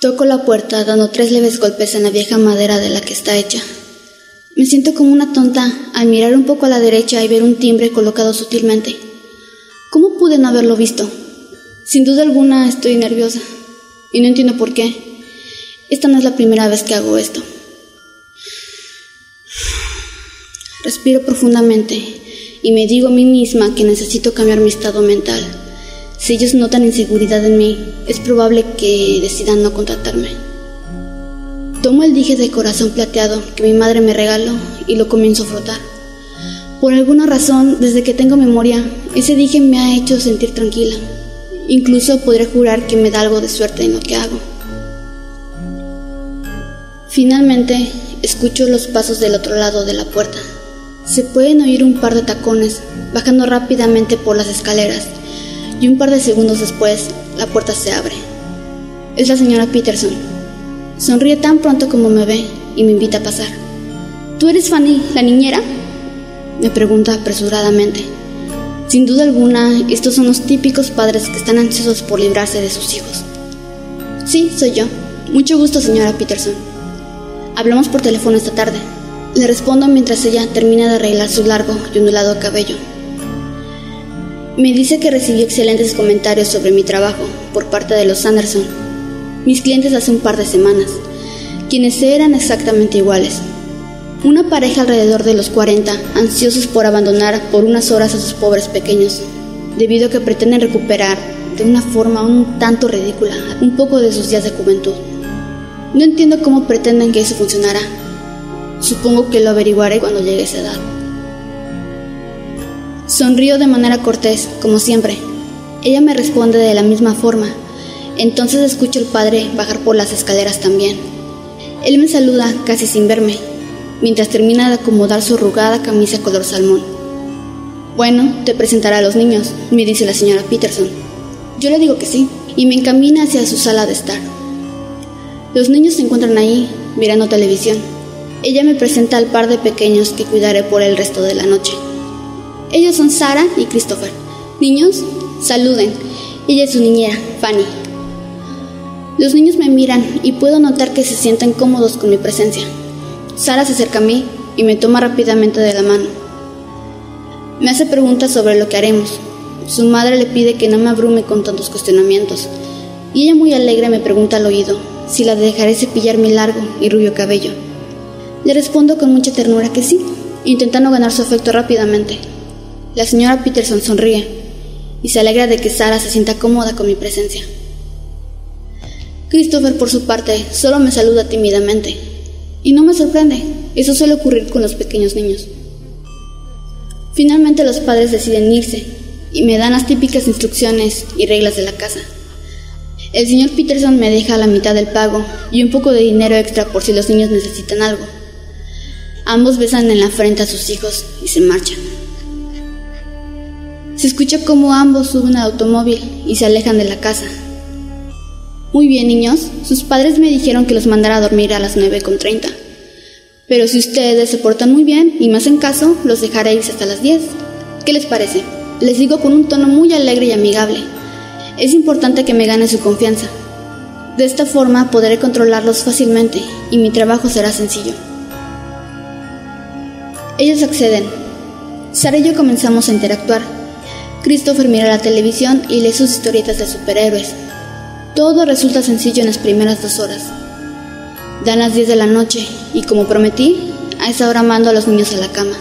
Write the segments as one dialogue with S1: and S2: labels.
S1: Toco la puerta dando tres leves golpes en la vieja madera de la que está hecha. Me siento como una tonta al mirar un poco a la derecha y ver un timbre colocado sutilmente. ¿Cómo pude no haberlo visto? Sin duda alguna estoy nerviosa y no entiendo por qué. Esta no es la primera vez que hago esto. Respiro profundamente y me digo a mí misma que necesito cambiar mi estado mental. Si ellos notan inseguridad en mí, es probable que decidan no contratarme. Tomo el dije de corazón plateado que mi madre me regaló y lo comienzo a frotar. Por alguna razón, desde que tengo memoria, ese dije me ha hecho sentir tranquila. Incluso podré jurar que me da algo de suerte en lo que hago. Finalmente, escucho los pasos del otro lado de la puerta. Se pueden oír un par de tacones bajando rápidamente por las escaleras y un par de segundos después la puerta se abre. Es la señora Peterson. Sonríe tan pronto como me ve y me invita a pasar. ¿Tú eres Fanny, la niñera? Me pregunta apresuradamente. Sin duda alguna, estos son los típicos padres que están ansiosos por librarse de sus hijos. Sí, soy yo. Mucho gusto, señora Peterson. Hablamos por teléfono esta tarde. Le respondo mientras ella termina de arreglar su largo y ondulado cabello. Me dice que recibió excelentes comentarios sobre mi trabajo por parte de los Anderson, mis clientes hace un par de semanas, quienes eran exactamente iguales. Una pareja alrededor de los 40, ansiosos por abandonar por unas horas a sus pobres pequeños, debido a que pretenden recuperar, de una forma un tanto ridícula, un poco de sus días de juventud. No entiendo cómo pretenden que eso funcionará. Supongo que lo averiguaré cuando llegue esa edad. Sonrío de manera cortés, como siempre. Ella me responde de la misma forma. Entonces escucho al padre bajar por las escaleras también. Él me saluda casi sin verme, mientras termina de acomodar su arrugada camisa color salmón. Bueno, te presentará a los niños, me dice la señora Peterson. Yo le digo que sí, y me encamina hacia su sala de estar. Los niños se encuentran ahí, mirando televisión. Ella me presenta al par de pequeños que cuidaré por el resto de la noche. Ellos son Sara y Christopher. Niños, saluden. Ella es su niñera, Fanny. Los niños me miran y puedo notar que se sienten cómodos con mi presencia. Sara se acerca a mí y me toma rápidamente de la mano. Me hace preguntas sobre lo que haremos. Su madre le pide que no me abrume con tantos cuestionamientos. Y ella muy alegre me pregunta al oído si la dejaré cepillar mi largo y rubio cabello. Le respondo con mucha ternura que sí, intentando ganar su afecto rápidamente. La señora Peterson sonríe y se alegra de que Sara se sienta cómoda con mi presencia. Christopher, por su parte, solo me saluda tímidamente. Y no me sorprende, eso suele ocurrir con los pequeños niños. Finalmente los padres deciden irse y me dan las típicas instrucciones y reglas de la casa. El señor Peterson me deja la mitad del pago y un poco de dinero extra por si los niños necesitan algo. Ambos besan en la frente a sus hijos y se marchan. Se escucha como ambos suben al automóvil y se alejan de la casa. Muy bien, niños. Sus padres me dijeron que los mandara a dormir a las 9.30. Pero si ustedes se portan muy bien y me hacen caso, los dejaré hasta las 10. ¿Qué les parece? Les digo con un tono muy alegre y amigable. Es importante que me gane su confianza. De esta forma podré controlarlos fácilmente y mi trabajo será sencillo. Ellos acceden. Sara y yo comenzamos a interactuar. Christopher mira la televisión y lee sus historietas de superhéroes. Todo resulta sencillo en las primeras dos horas. Dan las 10 de la noche y como prometí, a esa hora mando a los niños a la cama.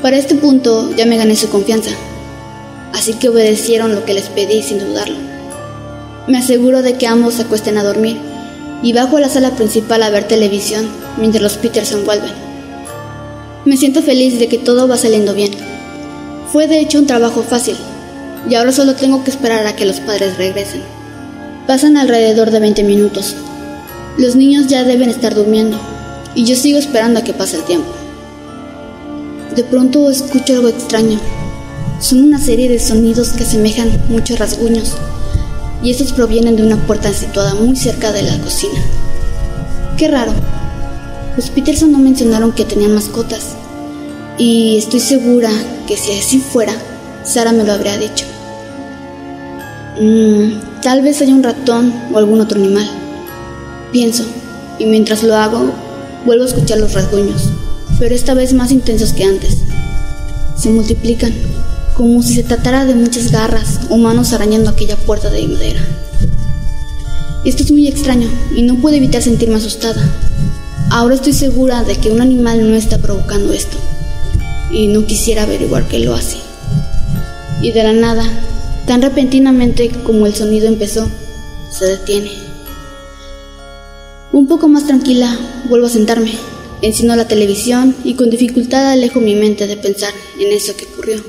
S1: Para este punto ya me gané su confianza, así que obedecieron lo que les pedí sin dudarlo. Me aseguro de que ambos se acuesten a dormir y bajo a la sala principal a ver televisión mientras los Peterson vuelven. Me siento feliz de que todo va saliendo bien. Fue de hecho un trabajo fácil y ahora solo tengo que esperar a que los padres regresen. Pasan alrededor de 20 minutos los niños ya deben estar durmiendo y yo sigo esperando a que pase el tiempo. De pronto escucho algo extraño. Son una serie de sonidos que asemejan muchos rasguños y estos provienen de una puerta situada muy cerca de la cocina. Qué raro. Los Peterson no mencionaron que tenían mascotas y estoy segura que si así fuera, Sara me lo habría dicho. Mm, tal vez haya un ratón o algún otro animal. Pienso, y mientras lo hago, vuelvo a escuchar los rasguños, pero esta vez más intensos que antes. Se multiplican, como si se tratara de muchas garras o manos arañando aquella puerta de madera. Esto es muy extraño y no puedo evitar sentirme asustada. Ahora estoy segura de que un animal no está provocando esto y no quisiera averiguar qué lo hace. Y de la nada, tan repentinamente como el sonido empezó, se detiene. Un poco más tranquila, vuelvo a sentarme, enciendo la televisión y con dificultad alejo mi mente de pensar en eso que ocurrió.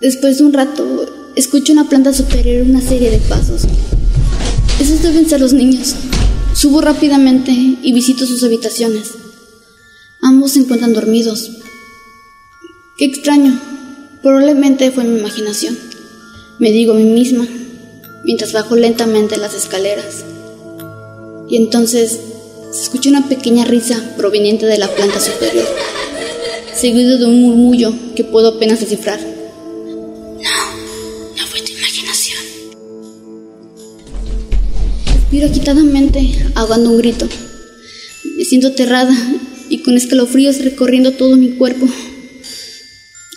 S1: Después de un rato, escucho una planta superior una serie de pasos. Esos deben ser los niños. Subo rápidamente y visito sus habitaciones. Ambos se encuentran dormidos. Qué extraño. Probablemente fue mi imaginación. Me digo a mí misma, mientras bajo lentamente las escaleras y entonces se escucha una pequeña risa proveniente de la planta superior, seguido de un murmullo que puedo apenas descifrar. No, no fue tu imaginación. Respiro agitadamente, ahogando un grito. Me siento aterrada y con escalofríos recorriendo todo mi cuerpo.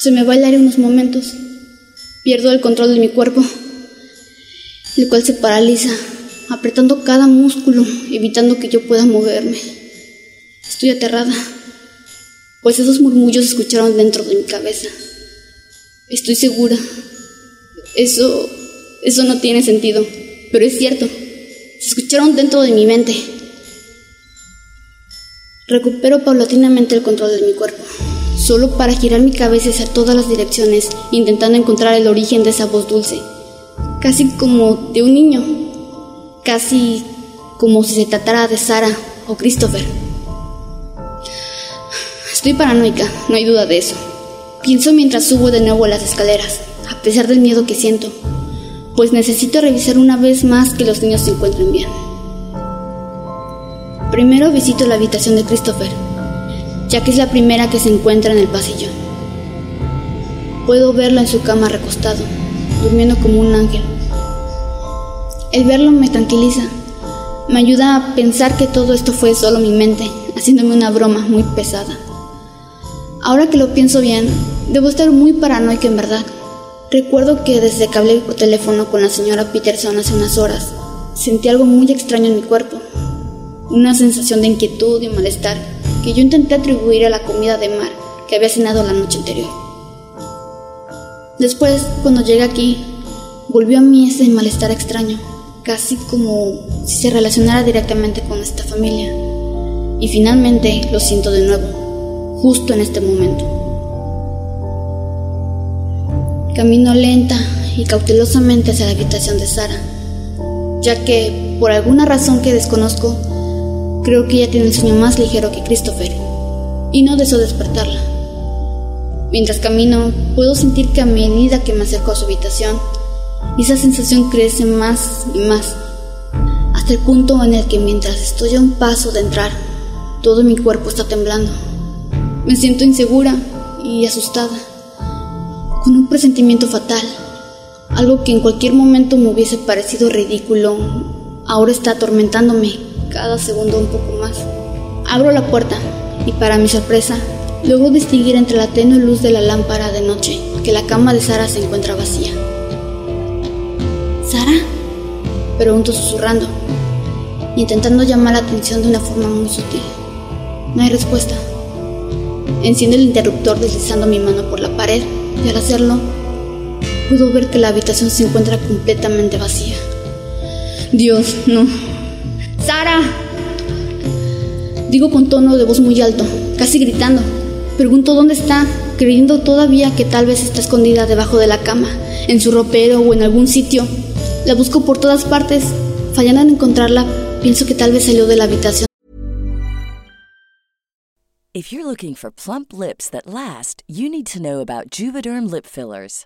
S1: Se me va el aire unos momentos. Pierdo el control de mi cuerpo, el cual se paraliza apretando cada músculo, evitando que yo pueda moverme. Estoy aterrada, pues esos murmullos se escucharon dentro de mi cabeza. Estoy segura. Eso, eso no tiene sentido, pero es cierto. Se escucharon dentro de mi mente. Recupero paulatinamente el control de mi cuerpo, solo para girar mi cabeza hacia todas las direcciones, intentando encontrar el origen de esa voz dulce, casi como de un niño casi como si se tratara de Sara o Christopher. Estoy paranoica, no hay duda de eso. Pienso mientras subo de nuevo las escaleras, a pesar del miedo que siento, pues necesito revisar una vez más que los niños se encuentren bien. Primero visito la habitación de Christopher, ya que es la primera que se encuentra en el pasillo. Puedo verlo en su cama recostado, durmiendo como un ángel. El verlo me tranquiliza. Me ayuda a pensar que todo esto fue solo mi mente, haciéndome una broma muy pesada. Ahora que lo pienso bien, debo estar muy paranoica en verdad. Recuerdo que desde que hablé por teléfono con la señora Peterson hace unas horas, sentí algo muy extraño en mi cuerpo. Una sensación de inquietud y malestar que yo intenté atribuir a la comida de mar que había cenado la noche anterior. Después, cuando llegué aquí, volvió a mí ese malestar extraño casi como si se relacionara directamente con esta familia. Y finalmente lo siento de nuevo, justo en este momento. Camino lenta y cautelosamente hacia la habitación de Sara, ya que, por alguna razón que desconozco, creo que ella tiene el sueño más ligero que Christopher, y no deseo despertarla. Mientras camino, puedo sentir que a medida que me acerco a su habitación, esa sensación crece más y más, hasta el punto en el que mientras estoy a un paso de entrar, Todo mi cuerpo está temblando. Me siento insegura y asustada, con un presentimiento fatal. Algo que en cualquier momento me hubiese parecido ridículo, ahora está atormentándome cada segundo un poco más. Abro la puerta y para mi sorpresa, logro distinguir entre la tenue luz de la lámpara de noche que la cama de Sara se encuentra vacía. ¿Sara? Pregunto susurrando, intentando llamar la atención de una forma muy sutil. No hay respuesta. Enciendo el interruptor deslizando mi mano por la pared y al hacerlo, puedo ver que la habitación se encuentra completamente vacía. Dios, no. ¡Sara! Digo con tono de voz muy alto, casi gritando. Pregunto dónde está, creyendo todavía que tal vez está escondida debajo de la cama, en su ropero o en algún sitio. La busco por todas partes. Fallando en encontrarla, pienso que tal vez salió de la habitación.
S2: If you're looking for plump lips that last, you need to know about Juvederm lip fillers.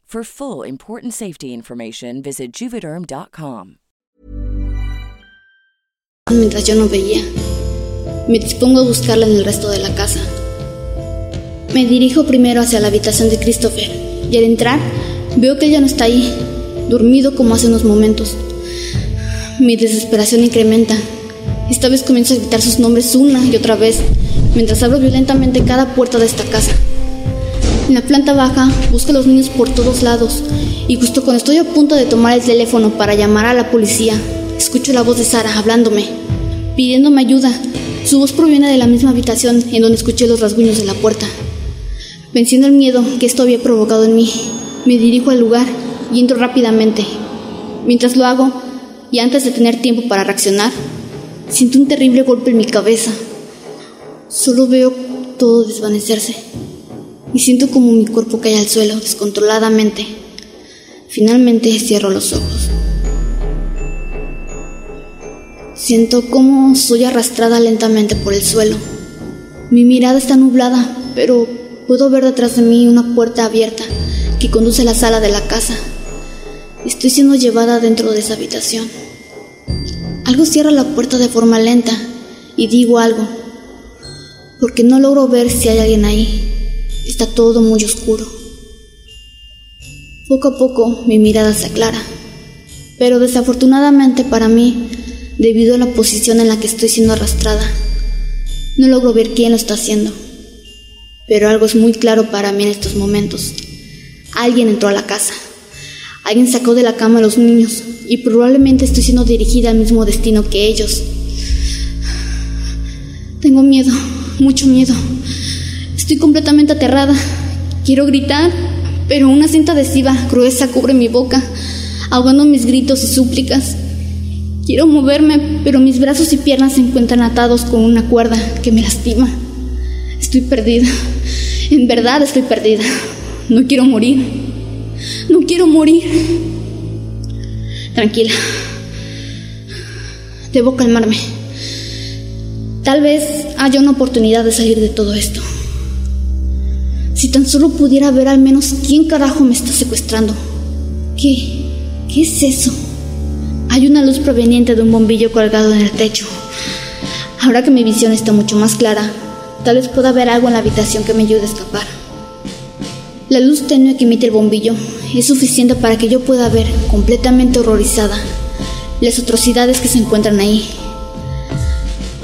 S2: For full important safety information, visit juvederm.com.
S1: Mientras yo no veía, me dispongo a buscarla en el resto de la casa. Me dirijo primero hacia la habitación de Christopher y al entrar veo que ella no está ahí, dormido como hace unos momentos. Mi desesperación incrementa. Esta vez comienzo a gritar sus nombres una y otra vez, mientras abro violentamente cada puerta de esta casa. En la planta baja busco a los niños por todos lados y justo cuando estoy a punto de tomar el teléfono para llamar a la policía, escucho la voz de Sara hablándome, pidiéndome ayuda. Su voz proviene de la misma habitación en donde escuché los rasguños de la puerta. Venciendo el miedo que esto había provocado en mí, me dirijo al lugar y entro rápidamente. Mientras lo hago, y antes de tener tiempo para reaccionar, siento un terrible golpe en mi cabeza. Solo veo todo desvanecerse y siento como mi cuerpo cae al suelo descontroladamente. Finalmente cierro los ojos. Siento como soy arrastrada lentamente por el suelo. Mi mirada está nublada, pero puedo ver detrás de mí una puerta abierta que conduce a la sala de la casa. Estoy siendo llevada dentro de esa habitación. Algo cierra la puerta de forma lenta y digo algo, porque no logro ver si hay alguien ahí. Está todo muy oscuro. Poco a poco mi mirada se aclara, pero desafortunadamente para mí, debido a la posición en la que estoy siendo arrastrada, no logro ver quién lo está haciendo. Pero algo es muy claro para mí en estos momentos. Alguien entró a la casa. Alguien sacó de la cama a los niños y probablemente estoy siendo dirigida al mismo destino que ellos. Tengo miedo, mucho miedo. Estoy completamente aterrada. Quiero gritar, pero una cinta adhesiva gruesa cubre mi boca, ahogando mis gritos y súplicas. Quiero moverme, pero mis brazos y piernas se encuentran atados con una cuerda que me lastima. Estoy perdida. En verdad estoy perdida. No quiero morir. No quiero morir. Tranquila. Debo calmarme. Tal vez haya una oportunidad de salir de todo esto. Si tan solo pudiera ver al menos quién carajo me está secuestrando. ¿Qué? ¿Qué es eso? Hay una luz proveniente de un bombillo colgado en el techo. Ahora que mi visión está mucho más clara, tal vez pueda ver algo en la habitación que me ayude a escapar. La luz tenue que emite el bombillo es suficiente para que yo pueda ver, completamente horrorizada, las atrocidades que se encuentran ahí.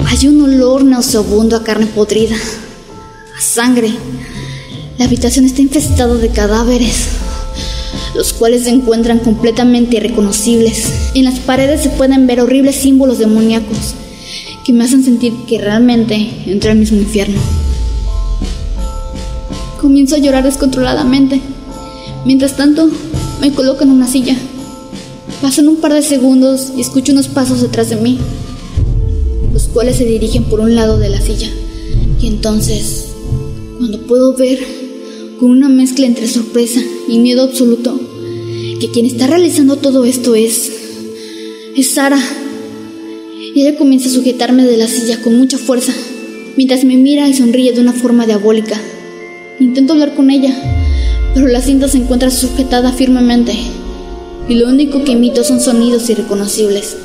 S1: Hay un olor nauseabundo a carne podrida, a sangre. La habitación está infestada de cadáveres, los cuales se encuentran completamente irreconocibles. En las paredes se pueden ver horribles símbolos demoníacos que me hacen sentir que realmente entré al mismo infierno. Comienzo a llorar descontroladamente. Mientras tanto, me coloco en una silla. Pasan un par de segundos y escucho unos pasos detrás de mí, los cuales se dirigen por un lado de la silla. Y entonces, cuando puedo ver, con una mezcla entre sorpresa y miedo absoluto, que quien está realizando todo esto es... es Sara. Ella comienza a sujetarme de la silla con mucha fuerza, mientras me mira y sonríe de una forma diabólica. Intento hablar con ella, pero la cinta se encuentra sujetada firmemente y lo único que emito son sonidos irreconocibles.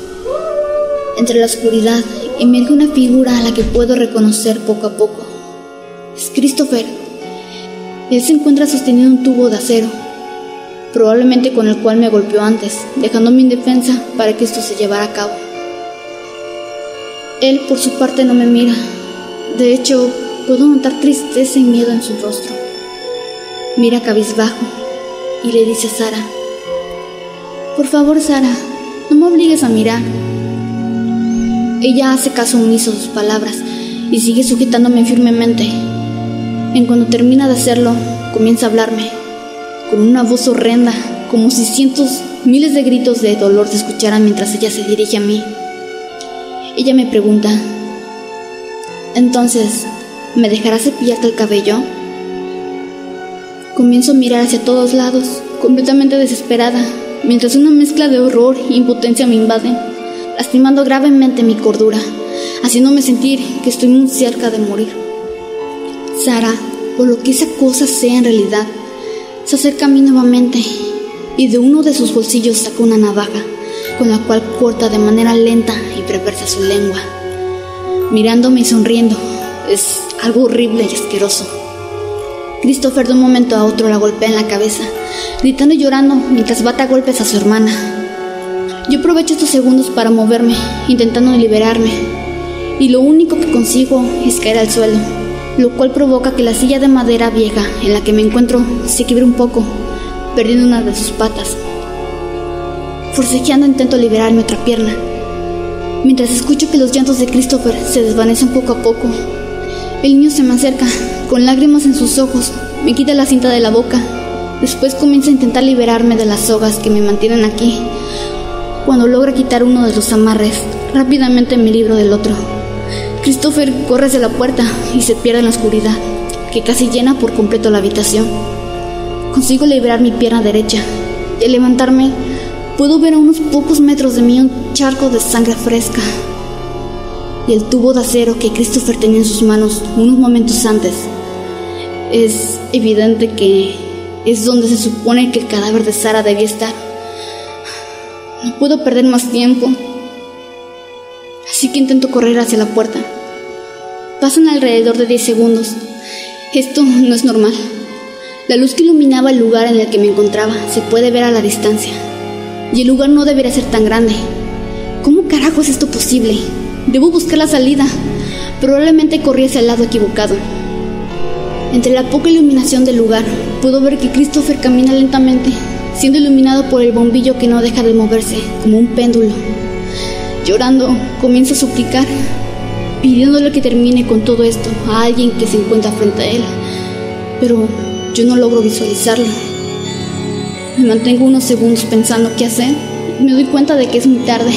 S1: Entre la oscuridad emerge una figura a la que puedo reconocer poco a poco. Es Christopher. Él se encuentra sosteniendo un tubo de acero, probablemente con el cual me golpeó antes, dejándome indefensa para que esto se llevara a cabo. Él, por su parte, no me mira. De hecho, puedo notar tristeza y miedo en su rostro. Mira cabizbajo y le dice a Sara, por favor, Sara, no me obligues a mirar. Ella hace caso omiso a sus palabras y sigue sujetándome firmemente. En cuando termina de hacerlo, comienza a hablarme, con una voz horrenda, como si cientos, miles de gritos de dolor se escucharan mientras ella se dirige a mí. Ella me pregunta, entonces, ¿me dejarás cepillarte el cabello? Comienzo a mirar hacia todos lados, completamente desesperada, mientras una mezcla de horror e impotencia me invade, lastimando gravemente mi cordura, haciéndome sentir que estoy muy cerca de morir. Sara, por lo que esa cosa sea en realidad, se acerca a mí nuevamente y de uno de sus bolsillos saca una navaja, con la cual corta de manera lenta y perversa su lengua. Mirándome y sonriendo, es algo horrible y asqueroso. Christopher de un momento a otro la golpea en la cabeza, gritando y llorando mientras bata golpes a su hermana. Yo aprovecho estos segundos para moverme, intentando liberarme, y lo único que consigo es caer al suelo, lo cual provoca que la silla de madera vieja en la que me encuentro se quiebre un poco, perdiendo una de sus patas. Forcejeando intento liberar mi otra pierna, mientras escucho que los llantos de Christopher se desvanecen poco a poco. El niño se me acerca, con lágrimas en sus ojos, me quita la cinta de la boca. Después comienza a intentar liberarme de las sogas que me mantienen aquí. Cuando logra quitar uno de los amarres, rápidamente me libro del otro. Christopher corre hacia la puerta y se pierde en la oscuridad, que casi llena por completo la habitación. Consigo liberar mi pierna derecha y al levantarme puedo ver a unos pocos metros de mí un charco de sangre fresca y el tubo de acero que Christopher tenía en sus manos unos momentos antes. Es evidente que es donde se supone que el cadáver de Sara debía estar. No puedo perder más tiempo. Así que intento correr hacia la puerta. Pasan alrededor de 10 segundos. Esto no es normal. La luz que iluminaba el lugar en el que me encontraba se puede ver a la distancia. Y el lugar no debería ser tan grande. ¿Cómo carajo es esto posible? Debo buscar la salida. Probablemente corrí hacia el lado equivocado. Entre la poca iluminación del lugar, puedo ver que Christopher camina lentamente, siendo iluminado por el bombillo que no deja de moverse, como un péndulo. Llorando, comienza a suplicar, pidiéndole que termine con todo esto a alguien que se encuentra frente a él. Pero yo no logro visualizarlo. Me mantengo unos segundos pensando qué hacer me doy cuenta de que es muy tarde.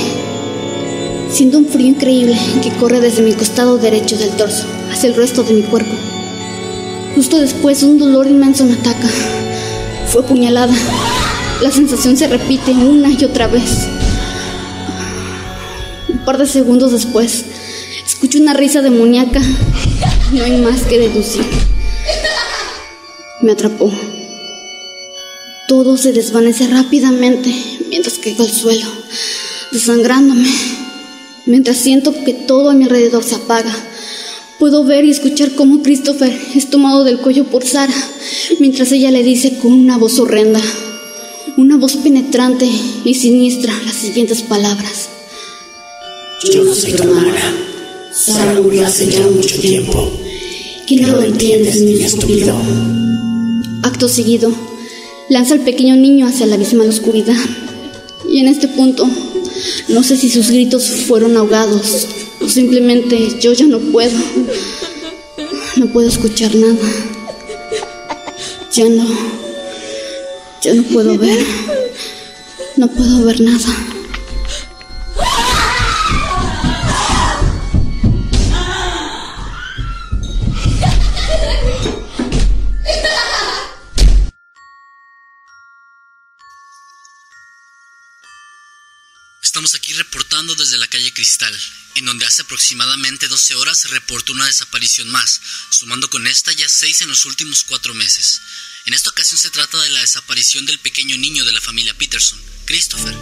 S1: Siento un frío increíble que corre desde mi costado derecho del torso hacia el resto de mi cuerpo. Justo después un dolor inmenso me ataca. Fue puñalada. La sensación se repite una y otra vez. Par de segundos después, escucho una risa demoníaca. No hay más que deducir. Me atrapó. Todo se desvanece rápidamente mientras caigo al suelo, desangrándome. Mientras siento que todo a mi alrededor se apaga, puedo ver y escuchar cómo Christopher es tomado del cuello por Sara, mientras ella le dice con una voz horrenda, una voz penetrante y siniestra las siguientes palabras.
S3: Yo no soy tu hermana. Sara murió hace ya mucho tiempo.
S1: que no lo entiendes, mi estúpido. Acto seguido, lanza al pequeño niño hacia la abismal oscuridad. Y en este punto, no sé si sus gritos fueron ahogados o simplemente yo ya no puedo. No puedo escuchar nada. Ya no. Ya no puedo ver. No puedo ver nada.
S3: Estamos aquí reportando desde la calle Cristal, en donde hace aproximadamente 12 horas se reportó una desaparición más, sumando con esta ya seis en los últimos cuatro meses. En esta ocasión se trata de la desaparición del pequeño niño de la familia Peterson, Christopher,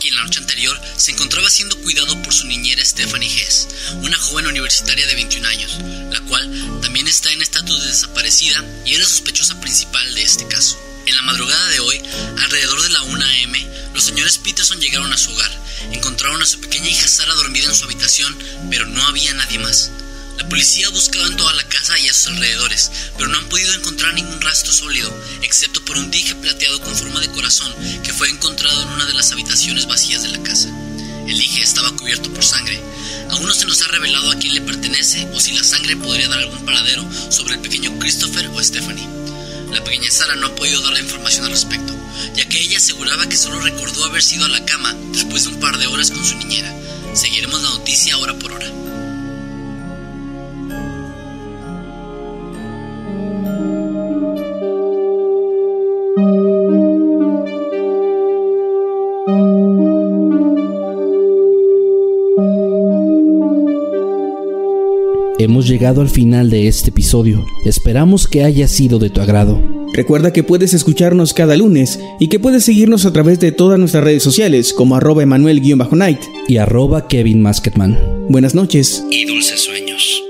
S3: quien la noche anterior se encontraba siendo cuidado por su niñera Stephanie Hess, una joven universitaria de 21 años, la cual también está en estatus de desaparecida y era sospechosa principal de este caso. En la madrugada de hoy, alrededor de la 1 am, los señores Peterson llegaron a su hogar, encontraron a su pequeña hija Sara dormida en su habitación, pero no había nadie más. La policía ha buscado en toda la casa y a sus alrededores, pero no han podido encontrar ningún rastro sólido, excepto por un dije plateado con forma de corazón que fue encontrado en una de las habitaciones vacías de la casa. El dije estaba cubierto por sangre. Aún no se nos ha revelado a quién le pertenece o si la sangre podría dar algún paradero sobre el pequeño Christopher o Stephanie. La pequeña Sara no ha podido dar la información al respecto, ya que ella aseguraba que solo recordó haber sido a la cama después de un par de horas con su niñera. Seguiremos la noticia hora por hora.
S4: Hemos llegado al final de este episodio. Esperamos que haya sido de tu agrado.
S5: Recuerda que puedes escucharnos cada lunes y que puedes seguirnos a través de todas nuestras redes sociales como arroba emanuel-night
S4: y arroba Kevin Masketman.
S5: Buenas noches.
S6: Y dulces sueños.